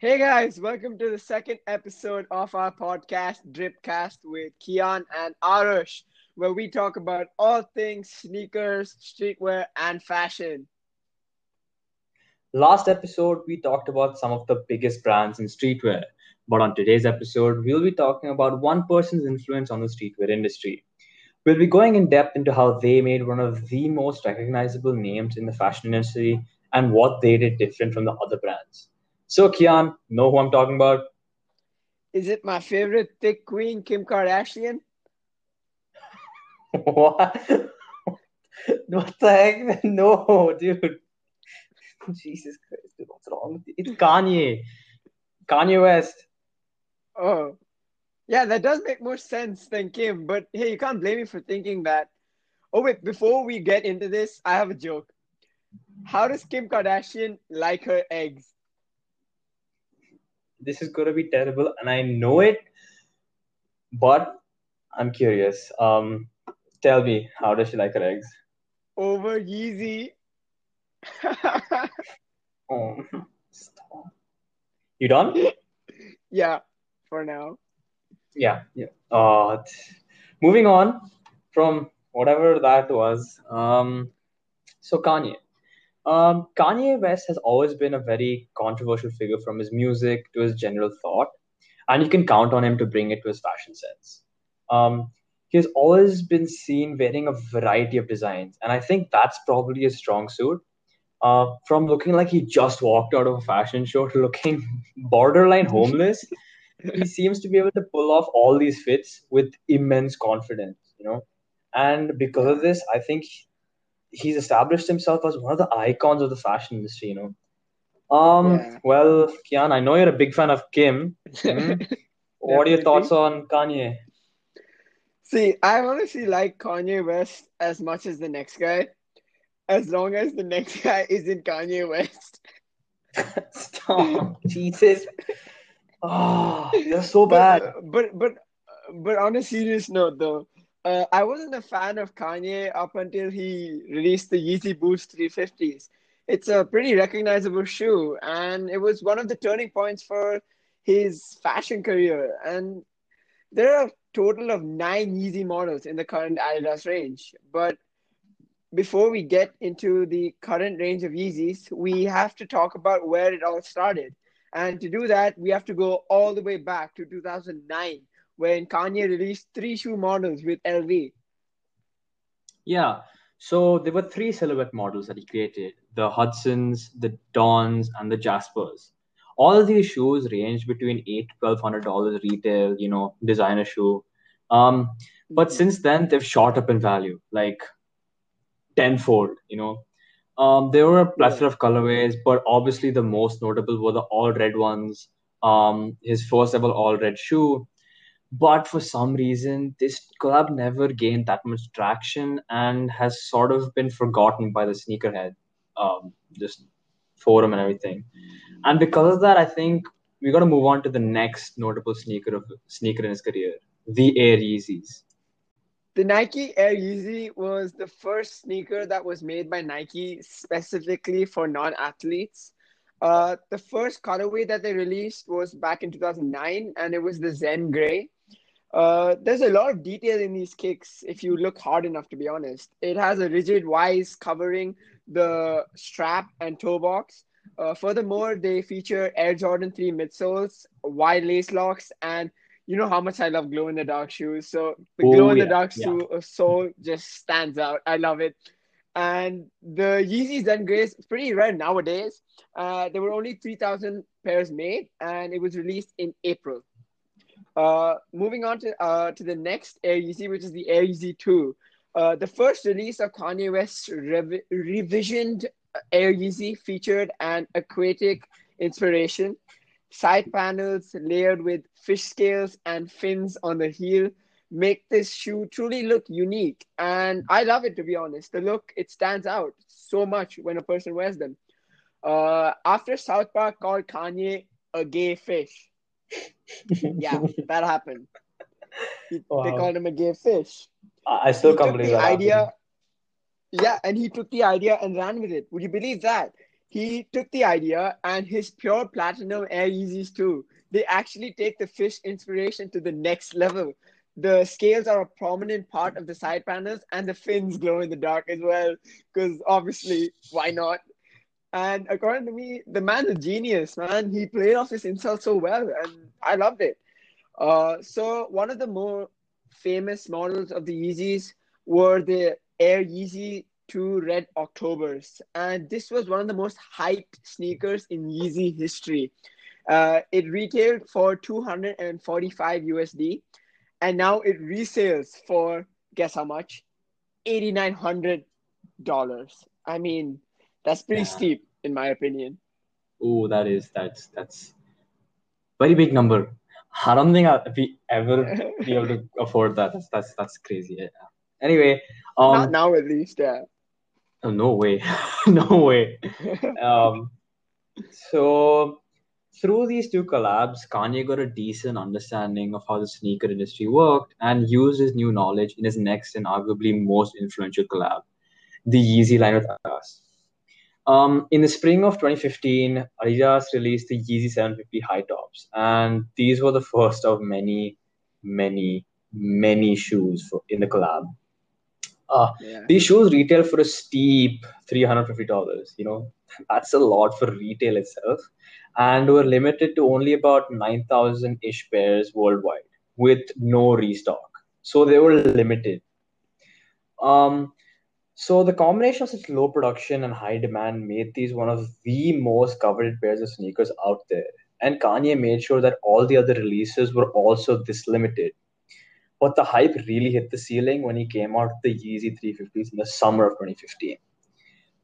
Hey guys, welcome to the second episode of our podcast, Dripcast, with Kian and Arush, where we talk about all things sneakers, streetwear, and fashion. Last episode, we talked about some of the biggest brands in streetwear. But on today's episode, we'll be talking about one person's influence on the streetwear industry. We'll be going in depth into how they made one of the most recognizable names in the fashion industry and what they did different from the other brands. So, Kian, know who I'm talking about? Is it my favorite thick queen, Kim Kardashian? what? what the heck? No, dude. Jesus Christ, dude, what's wrong with you? It's Kanye. Kanye West. Oh, yeah, that does make more sense than Kim. But hey, you can't blame me for thinking that. Oh wait, before we get into this, I have a joke. How does Kim Kardashian like her eggs? This is gonna be terrible, and I know it, but I'm curious. Um, tell me, how does she like her eggs? Over Yeezy. oh, stop. You done? yeah, for now. Yeah, yeah. Uh, moving on from whatever that was. Um, so Kanye. Um, Kanye West has always been a very controversial figure from his music to his general thought, and you can count on him to bring it to his fashion sense. Um, he has always been seen wearing a variety of designs, and I think that's probably his strong suit. Uh, from looking like he just walked out of a fashion show to looking borderline homeless, he seems to be able to pull off all these fits with immense confidence, you know. And because of this, I think he's established himself as one of the icons of the fashion industry, you know. Um, yeah. well, Kian, I know you're a big fan of Kim. Hmm? what are your thoughts on Kanye? See, I honestly like Kanye West as much as the next guy, as long as the next guy isn't Kanye West. Stop, Jesus. Oh, they're so bad. But, but but but on a serious note, though, uh, I wasn't a fan of Kanye up until he released the Yeezy Boost 350s. It's a pretty recognizable shoe, and it was one of the turning points for his fashion career. And there are a total of nine Yeezy models in the current Adidas range. But before we get into the current range of Yeezys, we have to talk about where it all started. And to do that, we have to go all the way back to 2009 when Kanye released three shoe models with LV. Yeah. So there were three silhouette models that he created the Hudsons, the Dons, and the Jaspers. All of these shoes range between eight to twelve hundred dollars retail, you know, designer shoe. Um, but mm-hmm. since then they've shot up in value, like tenfold, you know. Um, there were a plethora of colorways, but obviously the most notable were the all red ones. Um, his first ever all red shoe. But for some reason, this collab never gained that much traction and has sort of been forgotten by the sneakerhead, um, just forum and everything. And because of that, I think we got to move on to the next notable sneaker of sneaker in his career, the Air Yeezys. The Nike Air Yeezy was the first sneaker that was made by Nike specifically for non athletes. Uh, the first colorway that they released was back in 2009, and it was the Zen Gray. Uh, there's a lot of detail in these kicks if you look hard enough, to be honest. It has a rigid vise covering the strap and toe box. Uh, furthermore, they feature Air Jordan 3 midsoles, wide lace locks, and you know how much I love glow in the dark shoes. So the oh, glow in the dark yeah. shoe uh, sole just stands out. I love it. And the Yeezy Zen Grays pretty rare nowadays. Uh, there were only 3,000 pairs made, and it was released in April. Uh, moving on to uh, to the next Air Yeezy, which is the Air Yeezy 2. Uh, the first release of Kanye West's rev- revisioned Air Yeezy featured an aquatic inspiration Side panels layered with fish scales and fins on the heel make this shoe truly look unique. And I love it, to be honest. The look, it stands out so much when a person wears them. Uh, after South Park called Kanye a gay fish. Yeah, that happened. He, wow. They called him a gay fish. I still can't believe the that idea. Happened. Yeah, and he took the idea and ran with it. Would you believe that? he took the idea and his pure platinum Air Yeezy 2s. They actually take the fish inspiration to the next level. The scales are a prominent part of the side panels, and the fins glow in the dark as well. Because obviously, why not? And according to me, the man's a genius, man. He played off his insult so well, and I loved it. Uh, so one of the more famous models of the Yeezys were the Air Yeezy 2 Red Octobers, and this was one of the most hyped sneakers in Yeezy history. Uh, it retailed for 245 USD, and now it resales for guess how much? $8,900. I mean, that's pretty yeah. steep, in my opinion. Oh, that is that's that's very big number. I don't think I'll be ever be able to afford that. That's that's that's crazy. Yeah. Anyway, um, not now at least. Yeah. Oh, no way, no way. um, so through these two collabs, Kanye got a decent understanding of how the sneaker industry worked and used his new knowledge in his next and arguably most influential collab, the Yeezy line with Adidas. Um, in the spring of 2015, Adidas released the Yeezy 750 high tops, and these were the first of many, many, many shoes for, in the collab. Uh, yeah. These shoes retail for a steep $350. You know, that's a lot for retail itself, and were limited to only about 9,000 ish pairs worldwide with no restock. So they were limited. Um, so the combination of such low production and high demand made these one of the most coveted pairs of sneakers out there. And Kanye made sure that all the other releases were also this limited. But the hype really hit the ceiling when he came out with the Yeezy 350s in the summer of 2015.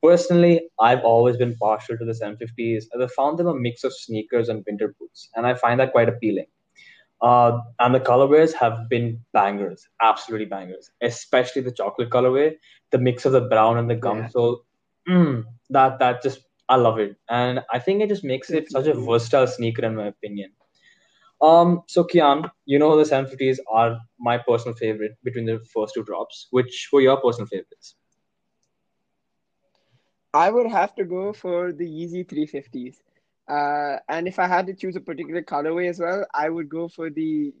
Personally, I've always been partial to the 750s as I found them a mix of sneakers and winter boots, and I find that quite appealing. Uh, and the colorways have been bangers, absolutely bangers, especially the chocolate colorway, the mix of the brown and the gum yeah. sole. Mm, that that just I love it, and I think it just makes it such a versatile sneaker in my opinion. Um, so Kian, you know the 750s are my personal favorite between the first two drops. Which were your personal favorites? I would have to go for the Yeezy 350s. Uh, and if I had to choose a particular colorway as well, I would go for the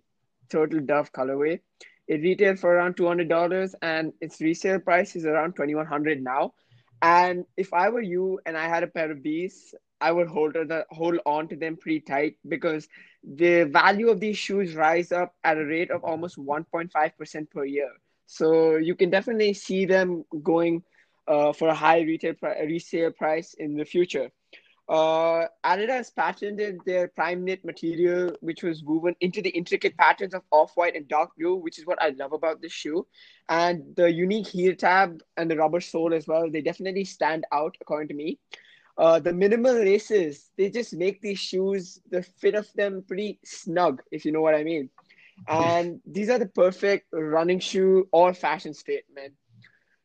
Turtle Dove colorway. It retailed for around two hundred dollars, and its resale price is around twenty one hundred now. And if I were you and I had a pair of these, I would hold the hold on to them pretty tight because the value of these shoes rise up at a rate of almost one point five percent per year. So you can definitely see them going uh, for a high retail resale price in the future. Uh, Adidas patented their Primeknit material, which was woven into the intricate patterns of off white and dark blue, which is what I love about this shoe. And the unique heel tab and the rubber sole as well, they definitely stand out, according to me. Uh, the minimal laces, they just make these shoes, the fit of them pretty snug, if you know what I mean. And these are the perfect running shoe or fashion statement.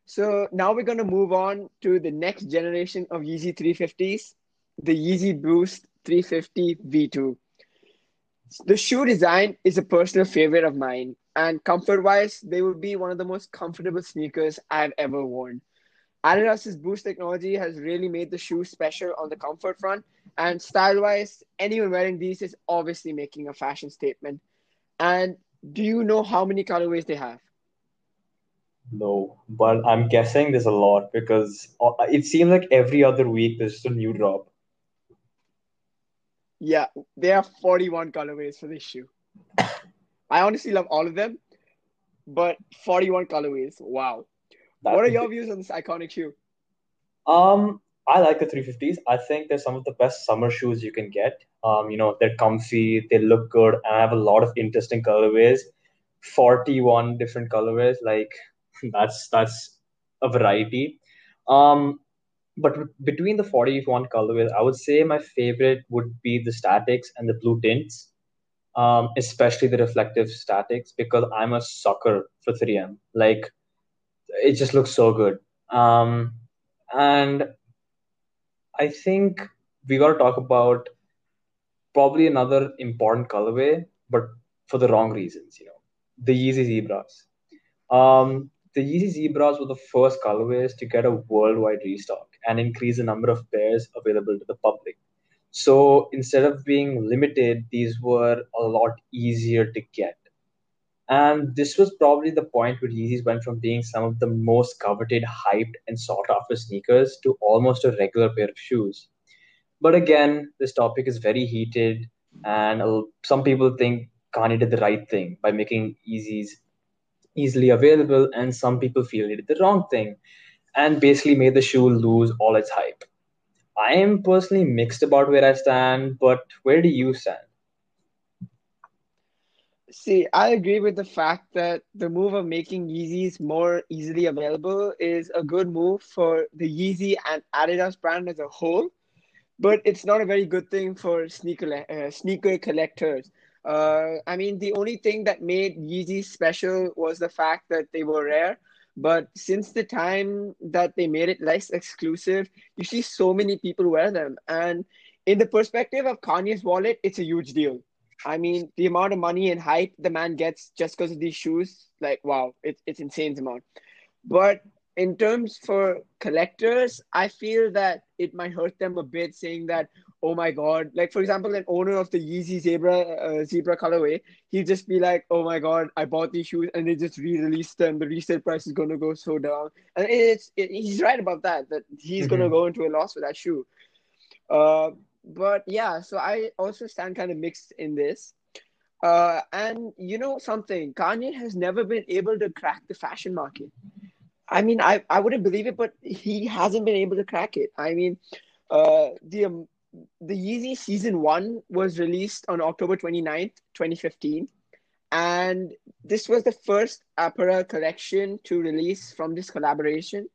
So now we're going to move on to the next generation of Yeezy 350s the Yeezy Boost 350 V2. The shoe design is a personal favorite of mine, and comfort wise, they would be one of the most comfortable sneakers I've ever worn. Adidas's Boost technology has really made the shoe special on the comfort front, and style wise, anyone wearing these is obviously making a fashion statement. And do you know how many colorways they have? No, but I'm guessing there's a lot because uh, it seems like every other week there's just a new drop. Yeah, there are 41 colorways for this shoe. I honestly love all of them, but 41 colorways. Wow. That what are your be... views on this iconic shoe? Um, I like the 350s. I think they're some of the best summer shoes you can get. Um, you know, they're comfy, they look good, and I have a lot of interesting colorways. 41 different colorways, like that's that's a variety. Um, but between the 41 colorways, I would say my favorite would be the statics and the blue tints, um, especially the reflective statics, because I'm a sucker for 3M. Like, it just looks so good. Um, and I think we got to talk about probably another important colorway, but for the wrong reasons, you know, the Yeezy Zebras. Um, the Yeezy Zebras were the first colorways to get a worldwide restock and increase the number of pairs available to the public. So instead of being limited, these were a lot easier to get. And this was probably the point where Yeezys went from being some of the most coveted, hyped, and sought after sneakers to almost a regular pair of shoes. But again, this topic is very heated, and some people think Kanye did the right thing by making Yeezys easily available, and some people feel he did the wrong thing and basically made the shoe lose all its hype. I am personally mixed about where I stand, but where do you stand? See, I agree with the fact that the move of making Yeezys more easily available is a good move for the Yeezy and Adidas brand as a whole, but it's not a very good thing for sneaker uh, sneaker collectors. Uh, I mean, the only thing that made Yeezy special was the fact that they were rare. But since the time that they made it less exclusive, you see so many people wear them. And in the perspective of Kanye's wallet, it's a huge deal I mean, the amount of money and hype the man gets just because of these shoes, like wow, it's it's insane amount. But in terms for collectors, I feel that it might hurt them a bit, saying that, oh my god, like for example, an owner of the Yeezy Zebra uh, Zebra colorway, he'd just be like, oh my god, I bought these shoes and they just re-released them. The resale price is gonna go so down, and it's it, he's right about that. That he's mm-hmm. gonna go into a loss for that shoe. Uh, but yeah, so I also stand kind of mixed in this. Uh, and you know something, Kanye has never been able to crack the fashion market. I mean, I, I wouldn't believe it, but he hasn't been able to crack it. I mean, uh, the um, the Yeezy season one was released on October 29th, 2015. And this was the first apparel collection to release from this collaboration.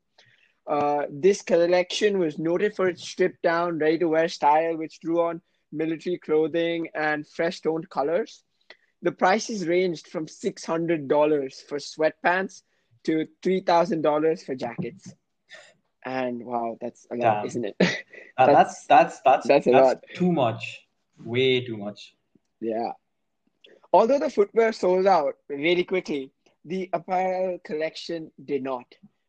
Uh, this collection was noted for its stripped down, ready to wear style, which drew on military clothing and fresh toned colors. The prices ranged from $600 for sweatpants to $3,000 for jackets. And wow, that's a lot, Damn. isn't it? that's, that's, that's, that's, that's, a that's lot. too much. Way too much. Yeah. Although the footwear sold out really quickly, the apparel collection did not.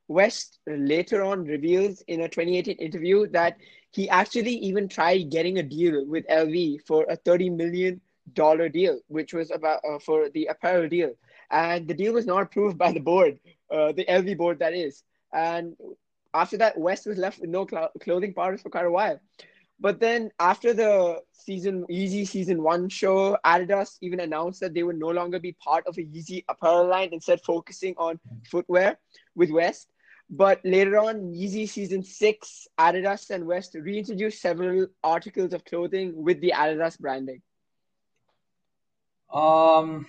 West later on reveals in a 2018 interview that he actually even tried getting a deal with LV for a 30 million dollar deal, which was about uh, for the apparel deal, and the deal was not approved by the board, uh, the LV board that is. And after that, West was left with no cl- clothing partners for quite a while. But then after the season Yeezy season one show, Adidas even announced that they would no longer be part of a Yeezy apparel line, instead focusing on footwear with West. But later on, Yeezy season six, Adidas and West reintroduced several articles of clothing with the Adidas branding. Um,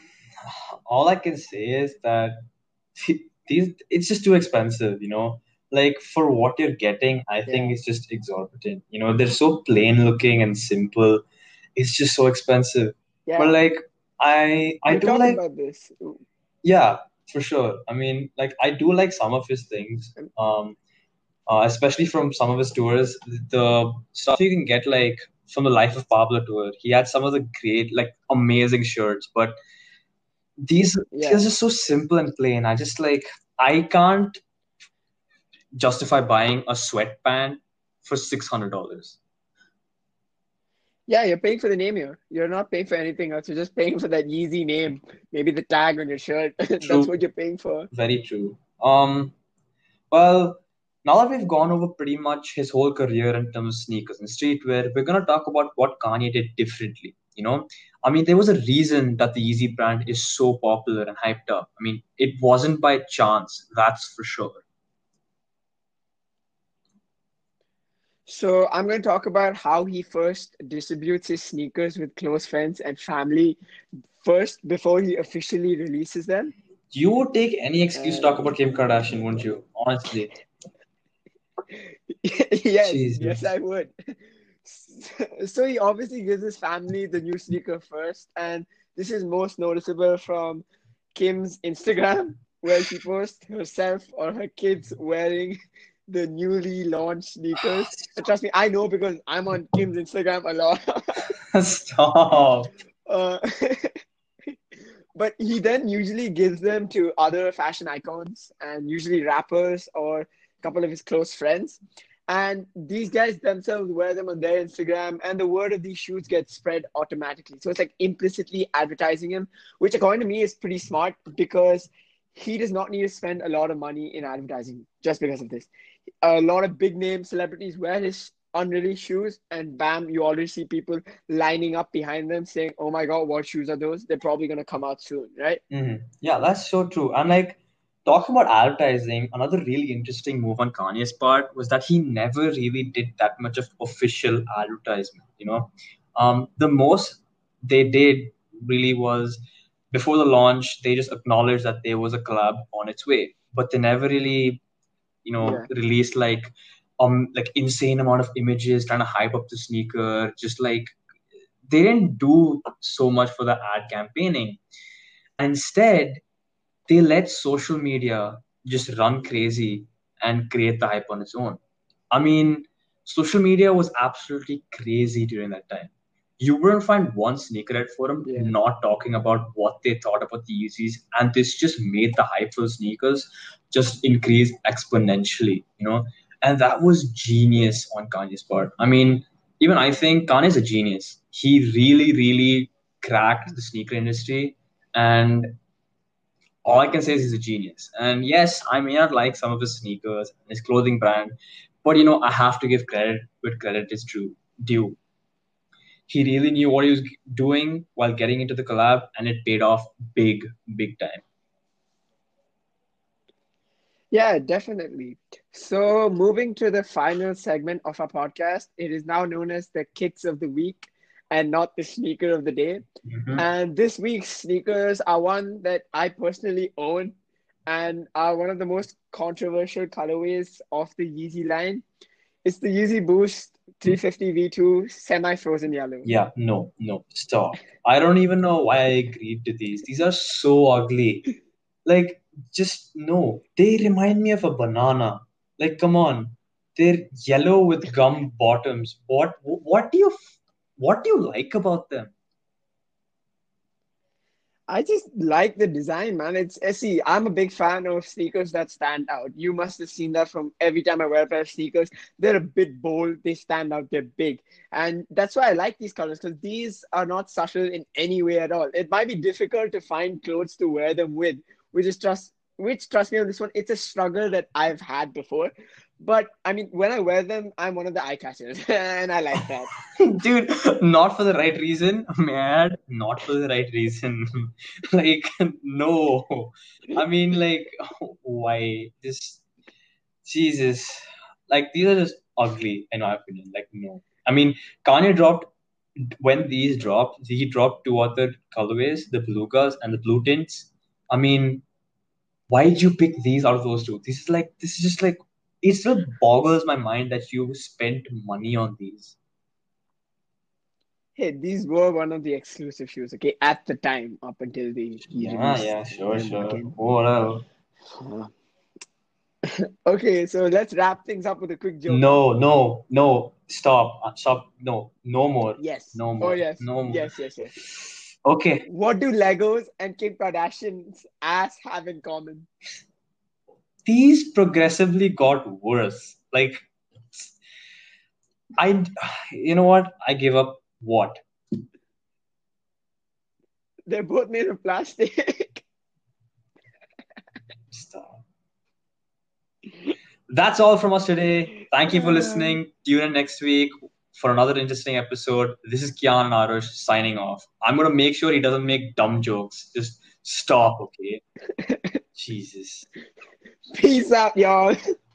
all I can say is that these it's just too expensive, you know. Like for what you're getting, I think it's just exorbitant. You know, they're so plain looking and simple. It's just so expensive. Yeah. But like I I do like. Yeah, for sure. I mean, like I do like some of his things, um, uh, especially from some of his tours. The stuff you can get like from the Life of Pablo tour. He had some of the great, like amazing shirts, but these yeah. these are so simple and plain. I just like I can't justify buying a sweatband for six hundred dollars. Yeah, you're paying for the name here. You're not paying for anything else. You're just paying for that Yeezy name, maybe the tag on your shirt. That's what you're paying for. Very true. Um, well, now that we've gone over pretty much his whole career in terms of sneakers and streetwear, we're gonna talk about what Kanye did differently. You know, I mean, there was a reason that the Yeezy brand is so popular and hyped up. I mean, it wasn't by chance, that's for sure. So I'm going to talk about how he first distributes his sneakers with close friends and family first before he officially releases them. You would take any excuse to talk about Kim Kardashian, wouldn't you? Honestly. yes, Jesus. yes, I would. So he obviously gives his family the new sneaker first, and this is most noticeable from Kim's Instagram, where she posts herself or her kids wearing the newly launched sneakers. Trust me, I know because I'm on Kim's Instagram a lot. Stop. Uh, but he then usually gives them to other fashion icons and usually rappers or a couple of his close friends. and these guys themselves wear them on their Instagram, and the word of these shoes gets spread automatically. So it's like implicitly advertising him, which according to me is pretty smart because he does not need to spend a lot of money in advertising just because of this. A lot of big name celebrities wear his unreleased shoes, and bam, you already see people lining up behind them saying, "Oh my god, what shoes are those? They're probably gonna come out soon, right?" Mm-hmm. Yeah, that's so true. And like talking about advertising, another really interesting move on Kanye's part was that he never really did that much of official advertisement. You know, um, the most they did really was before the launch, they just acknowledged that there was a collab on its way, but they never really, you know, Yeah. released like um like insane amount of images trying to hype up the sneaker. Just like they didn't do so much for the ad campaigning. Instead, they let social media just run crazy and create the hype on its own. I mean, social media was absolutely crazy during that time. You wouldn't find one sneakerhead forum Yeah. not talking about what they thought about the Yeezys, and this just made the hype for sneakers just increase exponentially, you know. And that was genius on Kanye's part. I mean, even I think Kanye's a genius. He really, really cracked the sneaker industry, and all I can say is he's a genius. And yes, I may not like some of his sneakers and his clothing brand, but you know, I have to give credit where credit is due. He really knew what he was doing while getting into the collab, and it paid off big, big time. Yeah, definitely. So, moving to the final segment of our podcast, it is now known as the kicks of the week and not the sneaker of the day. Mhm. And this week's sneakers are one that I personally own and are one of the most controversial colorways of the Yeezy line. It's the Yeezy Boost 350 V2 semi frozen yellow. Yeah, no, no, stop. I don't even know why I agreed to these. These are so ugly. Like, just no. They remind me of a banana. Like, come on. They're yellow with gum bottoms. What what do you what do you like about them? I just like the design, man. It's eh, see, I'm a big fan of sneakers that stand out. You must have seen that from every time I wear a pair of sneakers. They're a bit bold, they stand out, they're big. And that's why I like these colors because these are not subtle in any way at all. It might be difficult to find clothes to wear them with, which is trust which trust me on this one, it's a struggle that I've had before. But I mean, when I wear them, I'm one of the eye catchers, and I like that. Dude, not for the right reason. Mad, not for the right reason. Like, no. I mean, like, why? Just, Jesus. Like, these are just ugly, in my opinion. Like, no. I mean, Kanye dropped, when these dropped, he dropped two other colorways, the blue Belugas and the Blue Tints. I mean, why did you pick these out of those two? This is like, this is just like, it still boggles my mind that you spent money on these. Hey, these were one of the exclusive shoes, okay, at the time, up until the he Yeah, yeah, sure, sure. again. Whatever. Uh, okay, so let's wrap things up with a quick joke. No, no, no. Stop. Uh, Stop. No, no more. Yes. No Oh more. yes. No more. Yes, yes, yes. Okay. What do Legos and Kim Kardashian's ass have in common? These progressively got worse. Like, I, you know what? I give up. What? They're both made of plastic. Stop. That's all from us today. Thank you for listening. Tune in next week for another interesting episode. This is Kian Arush signing off. I'm gonna make sure he doesn't make dumb jokes. Just stop, okay? Jesus. Peace out, y'all.